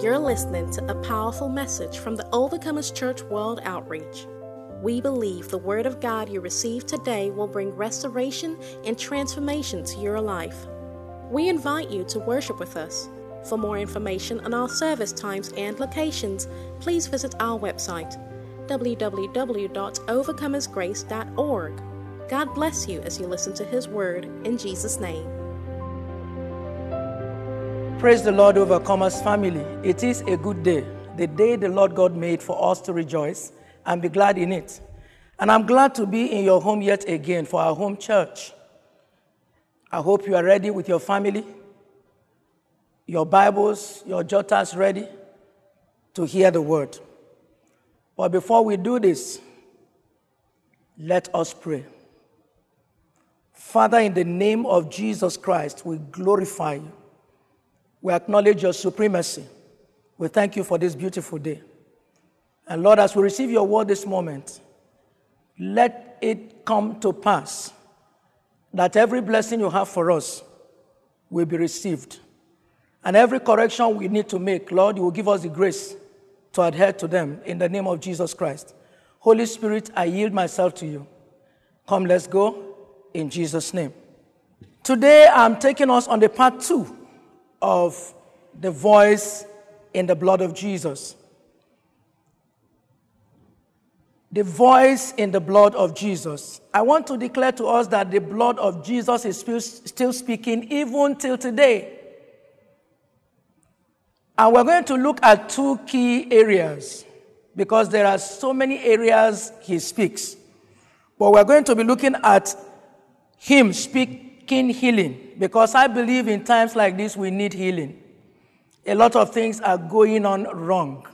You're listening to a powerful message from the Overcomers Church World Outreach. We believe the Word of God you receive today will bring restoration and transformation to your life. We invite you to worship with us. For more information on our service times and locations, please visit our website www.overcomersgrace.org. God bless you as you listen to His Word in Jesus' name. Praise the Lord, Overcomers family. It is a good day, the day the Lord God made for us to rejoice and be glad in it. And I'm glad to be in your home yet again for our home church. I hope you are ready with your family, your Bibles, your jotters ready to hear the word. But before we do this, let us pray. Father, in the name of Jesus Christ, we glorify you. We acknowledge your supremacy. We thank you for this beautiful day. And Lord, as we receive your word this moment, let it come to pass that every blessing you have for us will be received. And every correction we need to make, Lord, you will give us the grace to adhere to them in the name of Jesus Christ. Holy Spirit, I yield myself to you. Come, let's go in Jesus' name. Today, I'm taking us on the part two of the voice in the blood of Jesus. The voice in the blood of Jesus. I want to declare to us that the blood of Jesus is still speaking even till today. And we're going to look at two key areas because there are so many areas he speaks. But we're going to be looking at him speaking healing because I believe in times like this we need healing. A lot of things are going on wrong.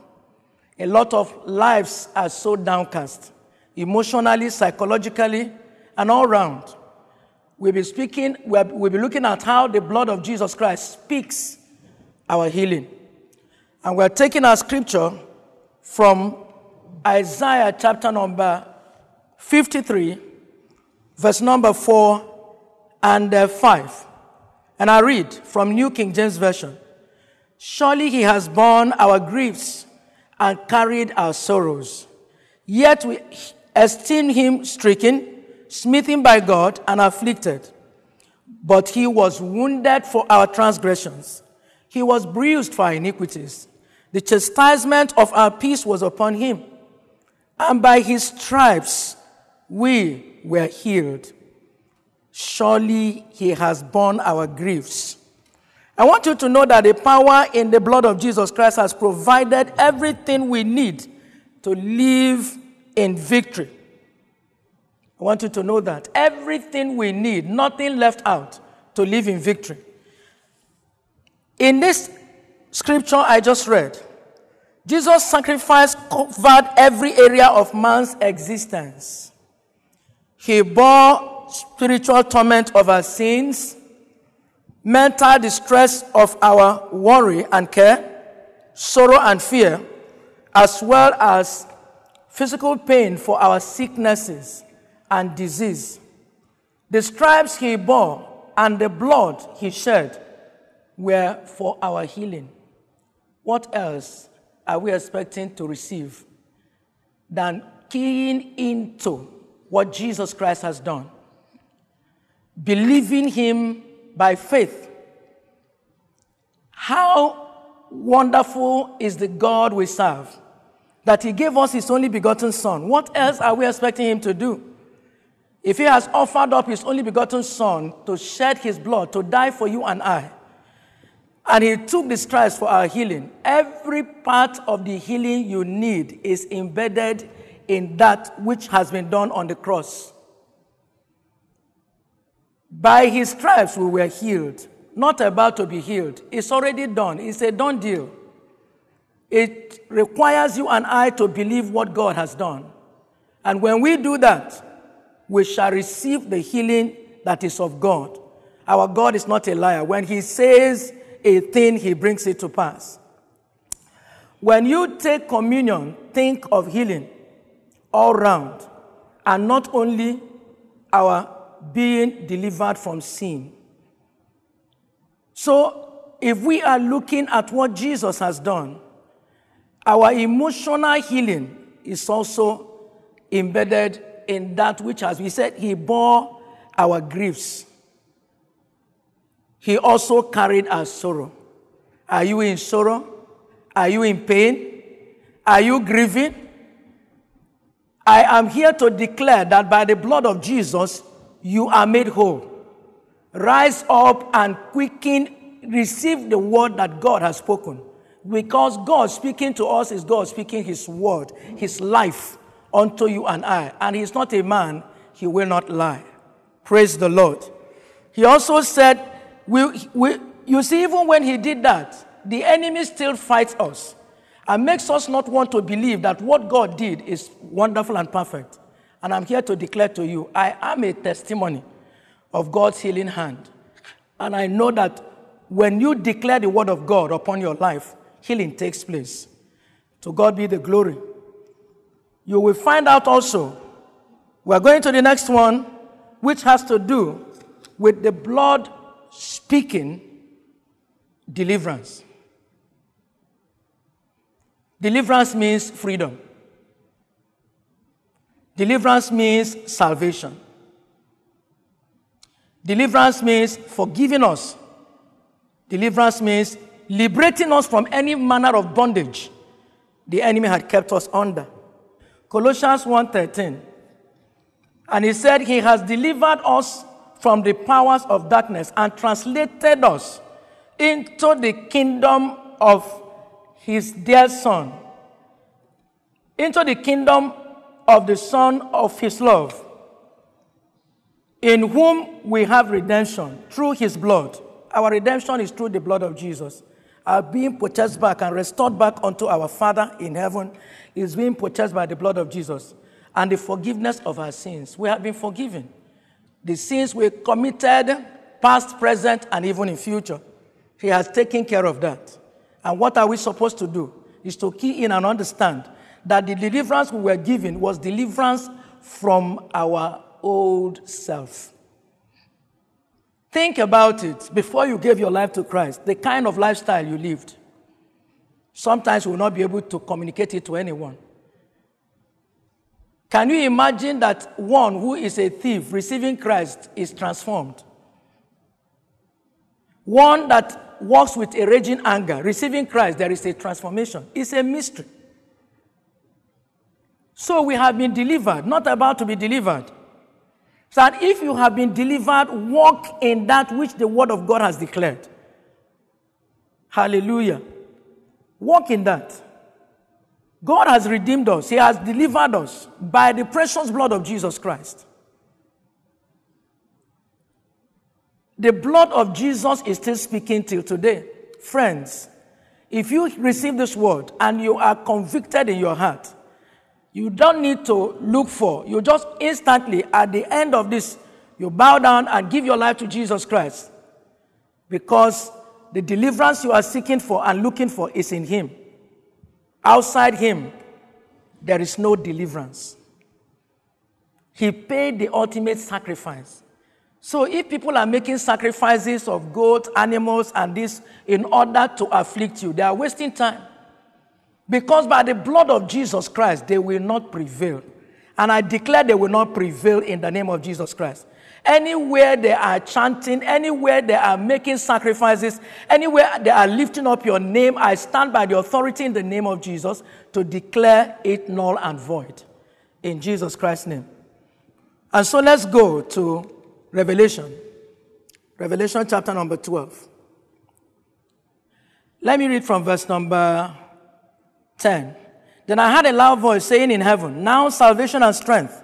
A lot of lives are so downcast, emotionally, psychologically, and all round. We'll be speaking, we'll be looking at how the blood of Jesus Christ speaks our healing. And we're taking our scripture from Isaiah chapter number 53, verse number 4 and uh, 5. And I read from New King James Version Surely he has borne our griefs and carried our sorrows. Yet we esteem him stricken, smitten by God, and afflicted. But he was wounded for our transgressions, he was bruised for our iniquities. The chastisement of our peace was upon him, and by his stripes we were healed. Surely he has borne our griefs. I want you to know that the power in the blood of Jesus Christ has provided everything we need to live in victory. I want you to know that everything we need, nothing left out to live in victory. In this scripture I just read, Jesus' sacrifice covered every area of man's existence. He bore spiritual torment of our sins, mental distress of our worry and care, sorrow and fear, as well as physical pain for our sicknesses and disease. The stripes he bore and the blood he shed were for our healing. What else are we expecting to receive than keying into what Jesus Christ has done? Believing him by faith. How wonderful is the God we serve that he gave us his only begotten Son. What else are we expecting him to do? If he has offered up his only begotten Son to shed his blood, to die for you and I, and he took the stripes for our healing. Every part of the healing you need is embedded in that which has been done on the cross. By his stripes we were healed, not about to be healed. It's already done, it's a done deal. It requires you and I to believe what God has done. And when we do that, we shall receive the healing that is of God. Our God is not a liar. When he says a thing, he brings it to pass. When you take communion, think of healing all round, and not only our being delivered from sin. So, if we are looking at what Jesus has done, our emotional healing is also embedded in that which, as we said, He bore our griefs. He also carried our sorrow. Are you in sorrow? Are you in pain? Are you grieving? I am here to declare that by the blood of Jesus, you are made whole. Rise up and quicken, receive the word that God has spoken. Because God speaking to us is God speaking His word, His life unto you and I. And He's not a man, He will not lie. Praise the Lord. He also said, we, we, You see, even when He did that, the enemy still fights us and makes us not want to believe that what God did is wonderful and perfect. And I'm here to declare to you, I am a testimony of God's healing hand. And I know that when you declare the word of God upon your life, healing takes place. To God be the glory. You will find out also, we're going to the next one, which has to do with the blood speaking deliverance. Deliverance means freedom. Deliverance means salvation. Deliverance means forgiving us. Deliverance means liberating us from any manner of bondage the enemy had kept us under. Colossians 1:13. And he said he has delivered us from the powers of darkness and translated us into the kingdom of his dear son. Into the kingdom of the son of his love in whom we have redemption through his blood. Our redemption is through the blood of Jesus. Our being purchased back and restored back unto our Father in heaven is being purchased by the blood of Jesus. And the forgiveness of our sins. We have been forgiven. The sins we committed, past, present, and even in future. He has taken care of that. And what are we supposed to do? Is to key in and understand that the deliverance we were given was deliverance from our old self. Think about it before you gave your life to Christ, the kind of lifestyle you lived. Sometimes you will not be able to communicate it to anyone. Can you imagine that one who is a thief receiving Christ is transformed? One that walks with a raging anger, receiving Christ, there is a transformation. It's a mystery. So we have been delivered, not about to be delivered. So that if you have been delivered, walk in that which the word of God has declared. Hallelujah. Walk in that. God has redeemed us, He has delivered us by the precious blood of Jesus Christ. The blood of Jesus is still speaking till today. Friends, if you receive this word and you are convicted in your heart, you don't need to look for. You just instantly, at the end of this, you bow down and give your life to Jesus Christ. Because the deliverance you are seeking for and looking for is in Him. Outside Him, there is no deliverance. He paid the ultimate sacrifice. So if people are making sacrifices of goats, animals, and this in order to afflict you, they are wasting time. Because by the blood of Jesus Christ, they will not prevail. And I declare they will not prevail in the name of Jesus Christ. Anywhere they are chanting, anywhere they are making sacrifices, anywhere they are lifting up your name, I stand by the authority in the name of Jesus to declare it null and void. In Jesus Christ's name. And so let's go to Revelation. Revelation chapter number 12. Let me read from verse number 10. Then I heard a loud voice saying in heaven, Now salvation and strength,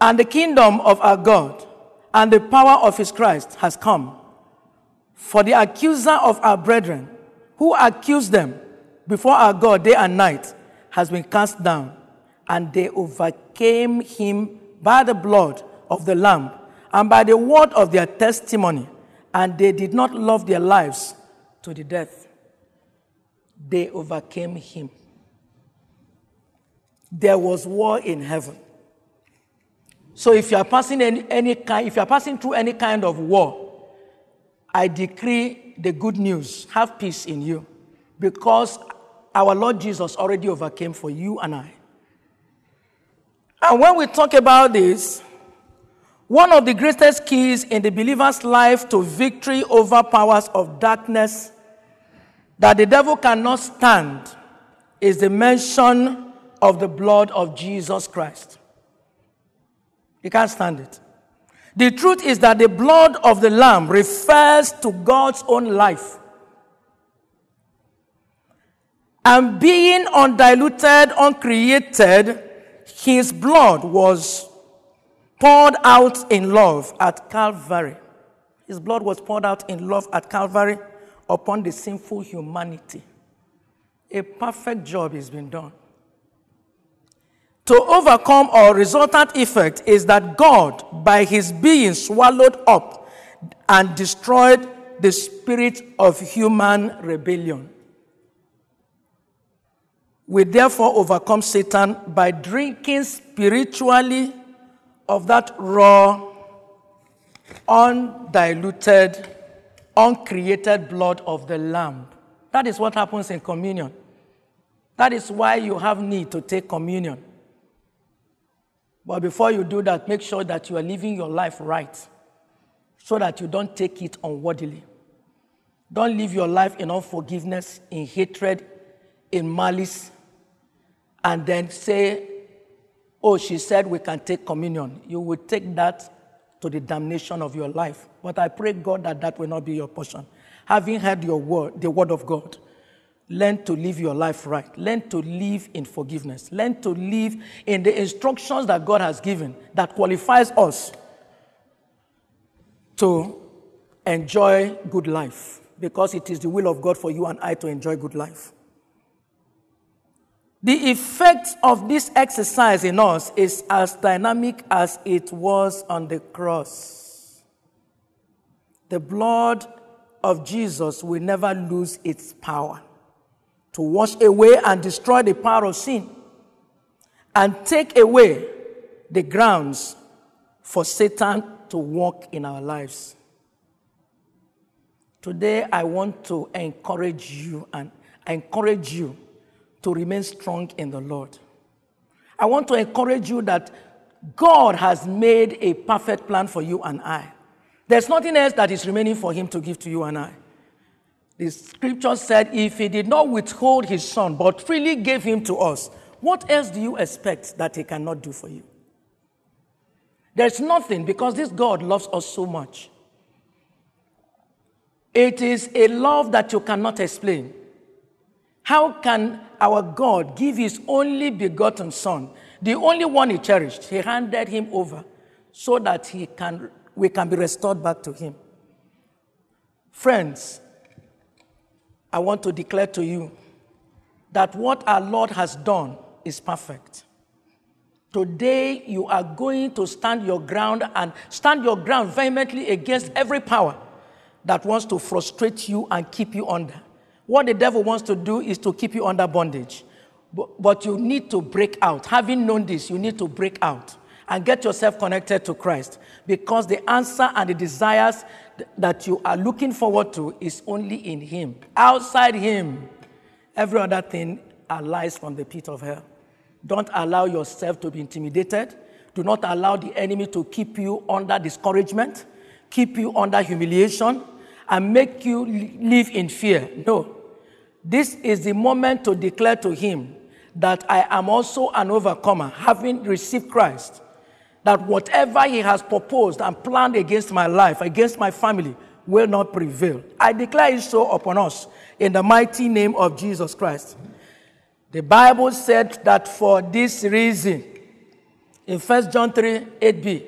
and the kingdom of our God, and the power of his Christ has come. For the accuser of our brethren, who accused them before our God day and night, has been cast down, and they overcame him by the blood of the Lamb and by the word of their testimony, and they did not love their lives to the death they overcame him. There was war in heaven. So if you are passing any, any kind, if you are passing through any kind of war, I decree the good news. Have peace in you because our Lord Jesus already overcame for you and I. And when we talk about this, one of the greatest keys in the believer's life to victory over powers of darkness that the devil cannot stand is the mention of the blood of Jesus Christ. He can't stand it. The truth is that the blood of the Lamb refers to God's own life. And being undiluted, uncreated, his blood was poured out in love at Calvary. His blood was poured out in love at Calvary upon the sinful humanity. A perfect job has been done. To overcome our resultant effect is that God, by his being swallowed up and destroyed the spirit of human rebellion. We therefore overcome Satan by drinking spiritually of that raw, undiluted, uncreated blood of the Lamb. That is what happens in communion. That is why you have need to take communion. But before you do that, make sure that you are living your life right so that you don't take it unworthily. Don't live your life in unforgiveness, in hatred, in malice, and then say, Oh, she said we can take communion. You will take that to the damnation of your life. But I pray, God, that that will not be your portion. Having heard your word, the word of God, learn to live your life right. Learn to live in forgiveness. Learn to live in the instructions that God has given that qualifies us to enjoy good life because it is the will of God for you and I to enjoy good life. The effect of this exercise in us is as dynamic as it was on the cross. The blood of Jesus will never lose its power to wash away and destroy the power of sin and take away the grounds for Satan to walk in our lives. Today, I want to encourage you and encourage you to remain strong in the Lord. I want to encourage you that God has made a perfect plan for you and I. There's nothing else that is remaining for Him to give to you and I. The scripture said, if He did not withhold His Son, but freely gave Him to us, what else do you expect that He cannot do for you? There's nothing because this God loves us so much. It is a love that you cannot explain. How can our God give his only begotten Son, the only one he cherished? He handed him over so that he can, we can be restored back to him. Friends, I want to declare to you that what our Lord has done is perfect. Today, you are going to stand your ground and stand your ground vehemently against every power that wants to frustrate you and keep you under. What the devil wants to do is to keep you under bondage. But, you need to break out. Having known this, you need to break out and get yourself connected to Christ because the answer and the desires that you are looking forward to is only in Him. Outside Him, every other thing lies from the pit of hell. Don't allow yourself to be intimidated. Do not allow the enemy to keep you under discouragement, keep you under humiliation, and make you live in fear. No. This is the moment to declare to him that I am also an overcomer, having received Christ. That whatever he has proposed and planned against my life, against my family, will not prevail. I declare it so upon us in the mighty name of Jesus Christ. The Bible said that for this reason, in 1 John 3 8b,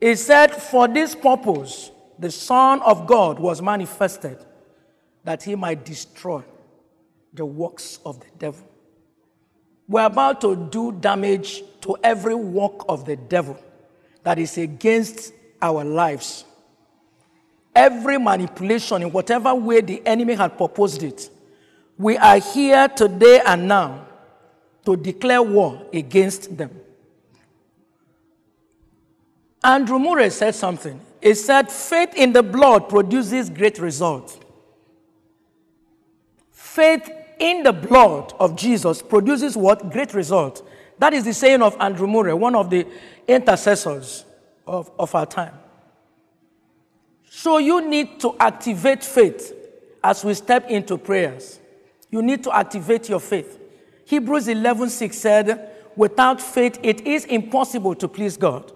it said, For this purpose, the Son of God was manifested that he might destroy the works of the devil. We're about to do damage to every work of the devil that is against our lives. Every manipulation, in whatever way the enemy had proposed it, we are here today and now to declare war against them. Andrew Murray said something. He said, Faith in the blood produces great results. Faith in the blood of Jesus produces what? Great result. That is the saying of Andrew Murray, one of the intercessors of, of our time. So you need to activate faith as we step into prayers. You need to activate your faith. Hebrews 11:6 said, "Without faith it is impossible to please God."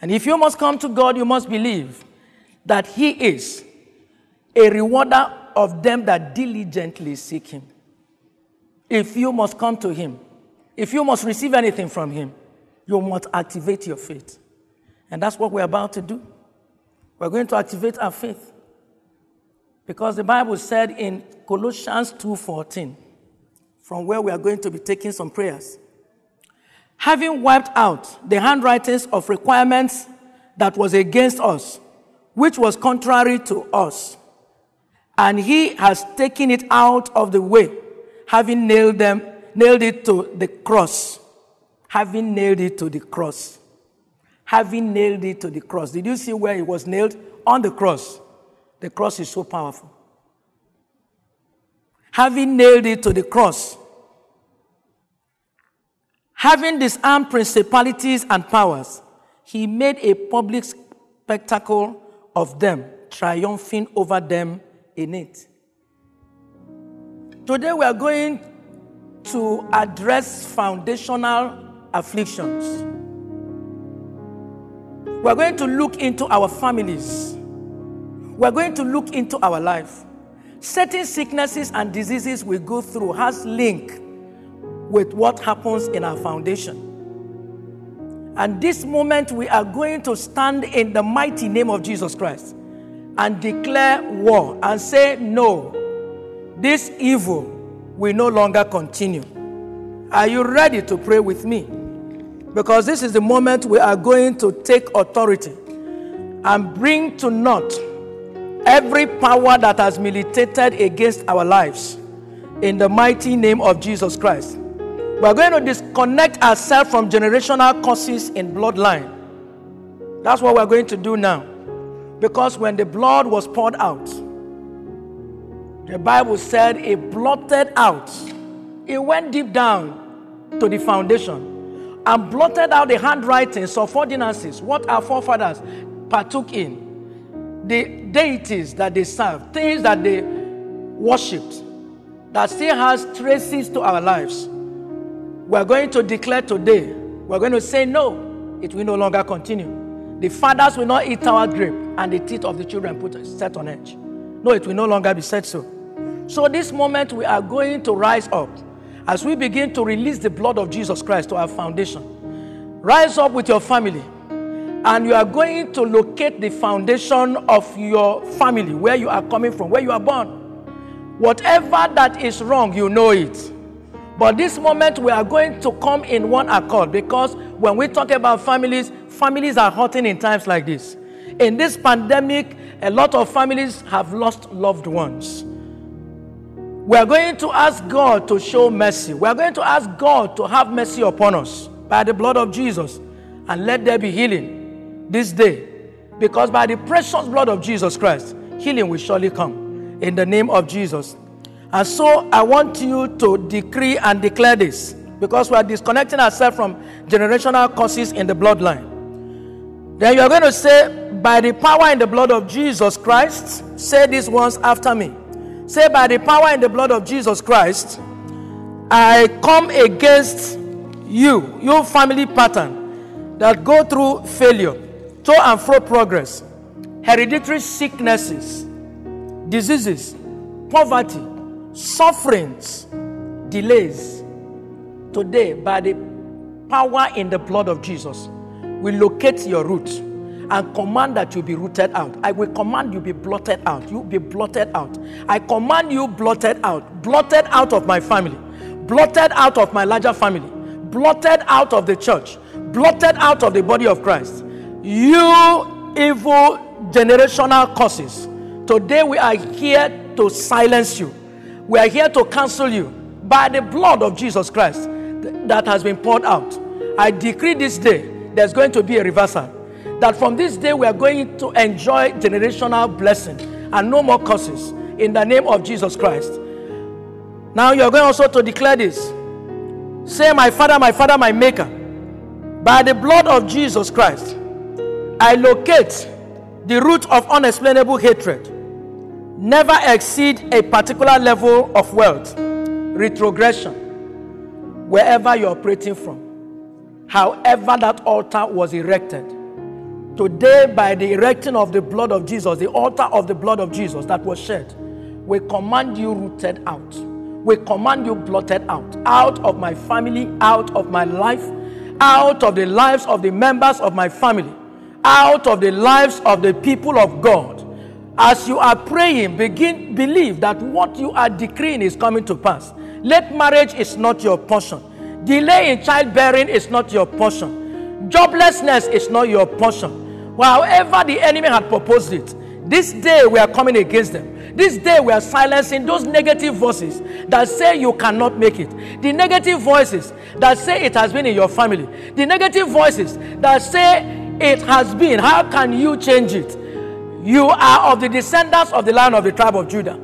And if you must come to God, you must believe that he is a rewarder of them that diligently seek him. If you must come to him, if you must receive anything from him, you must activate your faith. And that's what we're about to do. We're going to activate our faith. Because the Bible said in Colossians 2:14, from where we are going to be taking some prayers. Having wiped out the handwritings of requirements that was against us, which was contrary to us, and he has taken it out of the way, having nailed them, nailed it to the cross. Having nailed it to the cross. Having nailed it to the cross. Did you see where it was nailed? On the cross. The cross is so powerful. Having nailed it to the cross. Having disarmed principalities and powers, he made a public spectacle of them, triumphing over them in it. Today we are going to address foundational afflictions. We are going to look into our families. We are going to look into our life. Certain sicknesses and diseases we go through has link with what happens in our foundation. And this moment we are going to stand in the mighty name of Jesus Christ and declare war and say, No, this evil will no longer continue. Are you ready to pray with me? Because this is the moment we are going to take authority and bring to naught every power that has militated against our lives in the mighty name of Jesus Christ. We are going to disconnect ourselves from generational causes in bloodline. That's what we're going to do now. Because when the blood was poured out, the Bible said it blotted out, it went deep down to the foundation and blotted out the handwritings of ordinances, what our forefathers partook in, the deities that they served, things that they worshipped, that still has traces to our lives. We're going to declare today, we're going to say no, it will no longer continue. The fathers will not eat our grape, and the teeth of the children put set on edge. No, it will no longer be said so. So, this moment we are going to rise up as we begin to release the blood of Jesus Christ to our foundation. Rise up with your family, and you are going to locate the foundation of your family, where you are coming from, where you are born. Whatever that is wrong, you know it. But this moment we are going to come in one accord because when we talk about families, families are hurting in times like this. In this pandemic, a lot of families have lost loved ones. We are going to ask God to show mercy. We are going to ask God to have mercy upon us by the blood of Jesus and let there be healing this day. Because by the precious blood of Jesus Christ, healing will surely come in the name of Jesus. And so I want you to decree and declare this because we are disconnecting ourselves from generational causes in the bloodline. Then you are going to say, by the power in the blood of Jesus Christ, say this once after me. Say, by the power in the blood of Jesus Christ, I come against you, your family pattern that go through failure, to and fro progress, hereditary sicknesses, diseases, poverty, sufferings, delays, today, by the power in the blood of Jesus, we locate your root and command that you be rooted out. I will command you be blotted out. You be blotted out. I command you blotted out. Blotted out of my family. Blotted out of my larger family. Blotted out of the church. Blotted out of the body of Christ. You evil generational causes. Today we are here to silence you. We are here to cancel you by the blood of Jesus Christ that has been poured out. I decree this day there's going to be a reversal. that from this day we are going to enjoy generational blessing and no more curses in the name of Jesus Christ. Now you are going also to declare this. Say, My Father, my Father, my Maker, by the blood of Jesus Christ, I locate the root of unexplainable hatred. Never exceed a particular level of wealth, retrogression, wherever you're operating from. However, that altar was erected. Today, by the erecting of the blood of Jesus, the altar of the blood of Jesus that was shed, we command you rooted out. We command you blotted out. Out of my family, out of my life, out of the lives of the members of my family, out of the lives of the people of God. As you are praying, begin believe that what you are decreeing is coming to pass. Let marriage is not your portion. Delay in childbearing is not your portion. Joblessness is not your portion. However, the enemy had proposed it, this day we are coming against them. This day we are silencing those negative voices that say you cannot make it. The negative voices that say it has been in your family. The negative voices that say it has been. How can you change it? You are of the descendants of the lion of the tribe of Judah.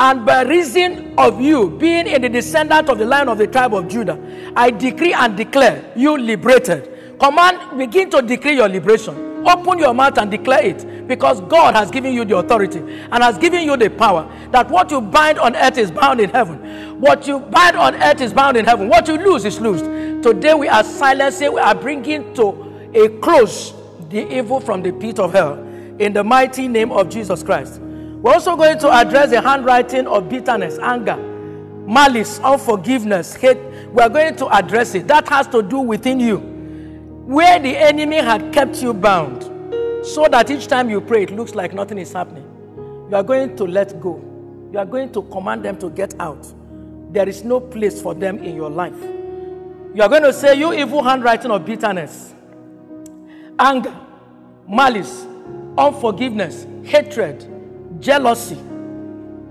And by reason of you being in the descendant of the lion of the tribe of Judah, I decree and declare you liberated. Command, begin to decree your liberation. Open your mouth and declare it because God has given you the authority and has given you the power that what you bind on earth is bound in heaven. What you bind on earth is bound in heaven. What you lose is loosed. Today we are silencing, we are bringing to a close the evil from the pit of hell in the mighty name of Jesus Christ. We're also going to address the handwriting of bitterness, anger, malice, unforgiveness, hate. We're going to address it. That has to do within you. Where the enemy had kept you bound, so that each time you pray, it looks like nothing is happening. You are going to let go. You are going to command them to get out. There is no place for them in your life. You are going to say, You evil handwriting of bitterness, anger, malice, unforgiveness, hatred, jealousy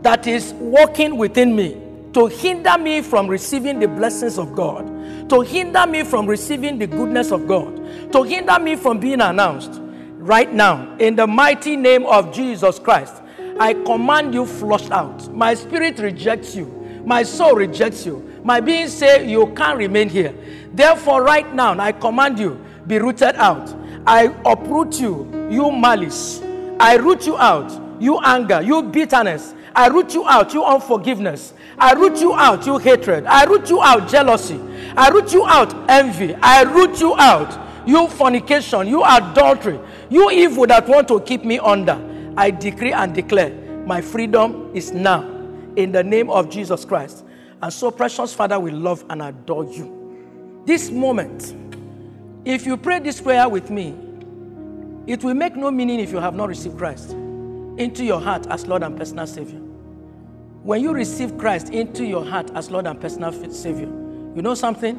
that is working within me to hinder me from receiving the blessings of God, to hinder me from receiving the goodness of God, to hinder me from being announced. Right now, in the mighty name of Jesus Christ, I command you flushed out. My spirit rejects you. My soul rejects you. My being say you can't remain here. Therefore, right now, I command you be rooted out. I uproot you, you malice. I root you out you anger, you bitterness. I root you out, you unforgiveness. I root you out, you hatred. I root you out, jealousy. I root you out, envy. I root you out, you fornication, you adultery, you evil that want to keep me under. I decree and declare my freedom is now in the name of Jesus Christ. And so, precious Father, we love and adore you. This moment, if you pray this prayer with me, it will make no meaning if you have not received Christ into your heart as Lord and personal Savior. When you receive Christ into your heart as Lord and personal Savior, you know something?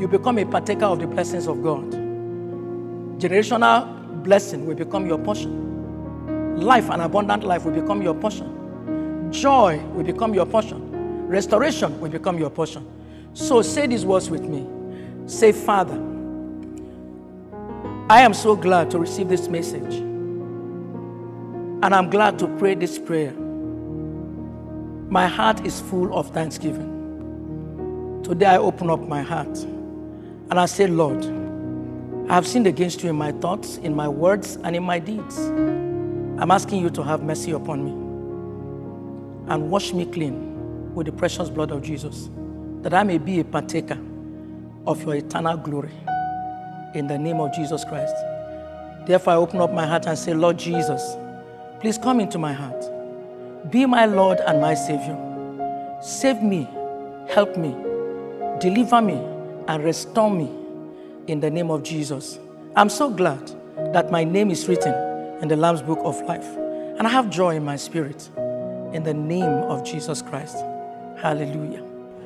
You become a partaker of the blessings of God. Generational blessing will become your portion. Life, and abundant life, will become your portion. Joy will become your portion. Restoration will become your portion. So say these words with me. Say, Father, I am so glad to receive this message. And I'm glad to pray this prayer. My heart is full of thanksgiving. Today I open up my heart and I say, Lord, I have sinned against you in my thoughts, in my words, and in my deeds. I'm asking you to have mercy upon me and wash me clean with the precious blood of Jesus, that I may be a partaker of your eternal glory. In the name of Jesus Christ. Therefore, I open up my heart and say, Lord Jesus, Please come into my heart. Be my Lord and my Savior. Save me, help me, deliver me, and restore me in the name of Jesus. I'm so glad that my name is written in the Lamb's Book of Life. And I have joy in my spirit in the name of Jesus Christ. Hallelujah.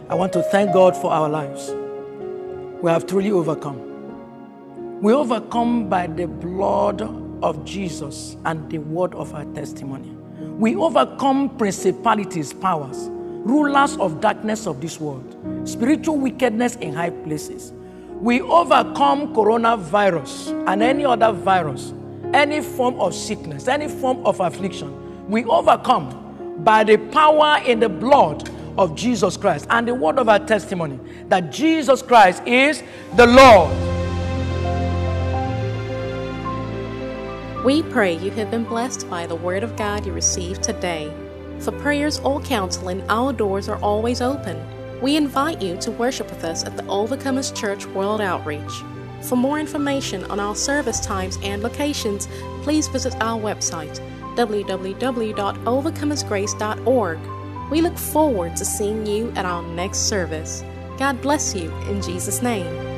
I want to thank God for our lives. We have truly overcome. We overcome by the blood of Jesus and the word of our testimony. We overcome principalities, powers, rulers of darkness of this world, spiritual wickedness in high places. We overcome coronavirus and any other virus any form of sickness, any form of affliction, we overcome by the power in the blood of Jesus Christ and the word of our testimony that Jesus Christ is the Lord. We pray you have been blessed by the Word of God you received today. For prayers or counseling, our doors are always open. We invite you to worship with us at the Overcomers Church World Outreach. For more information on our service times and locations, please visit our website www.overcomersgrace.org. We look forward to seeing you at our next service. God bless you in Jesus' name.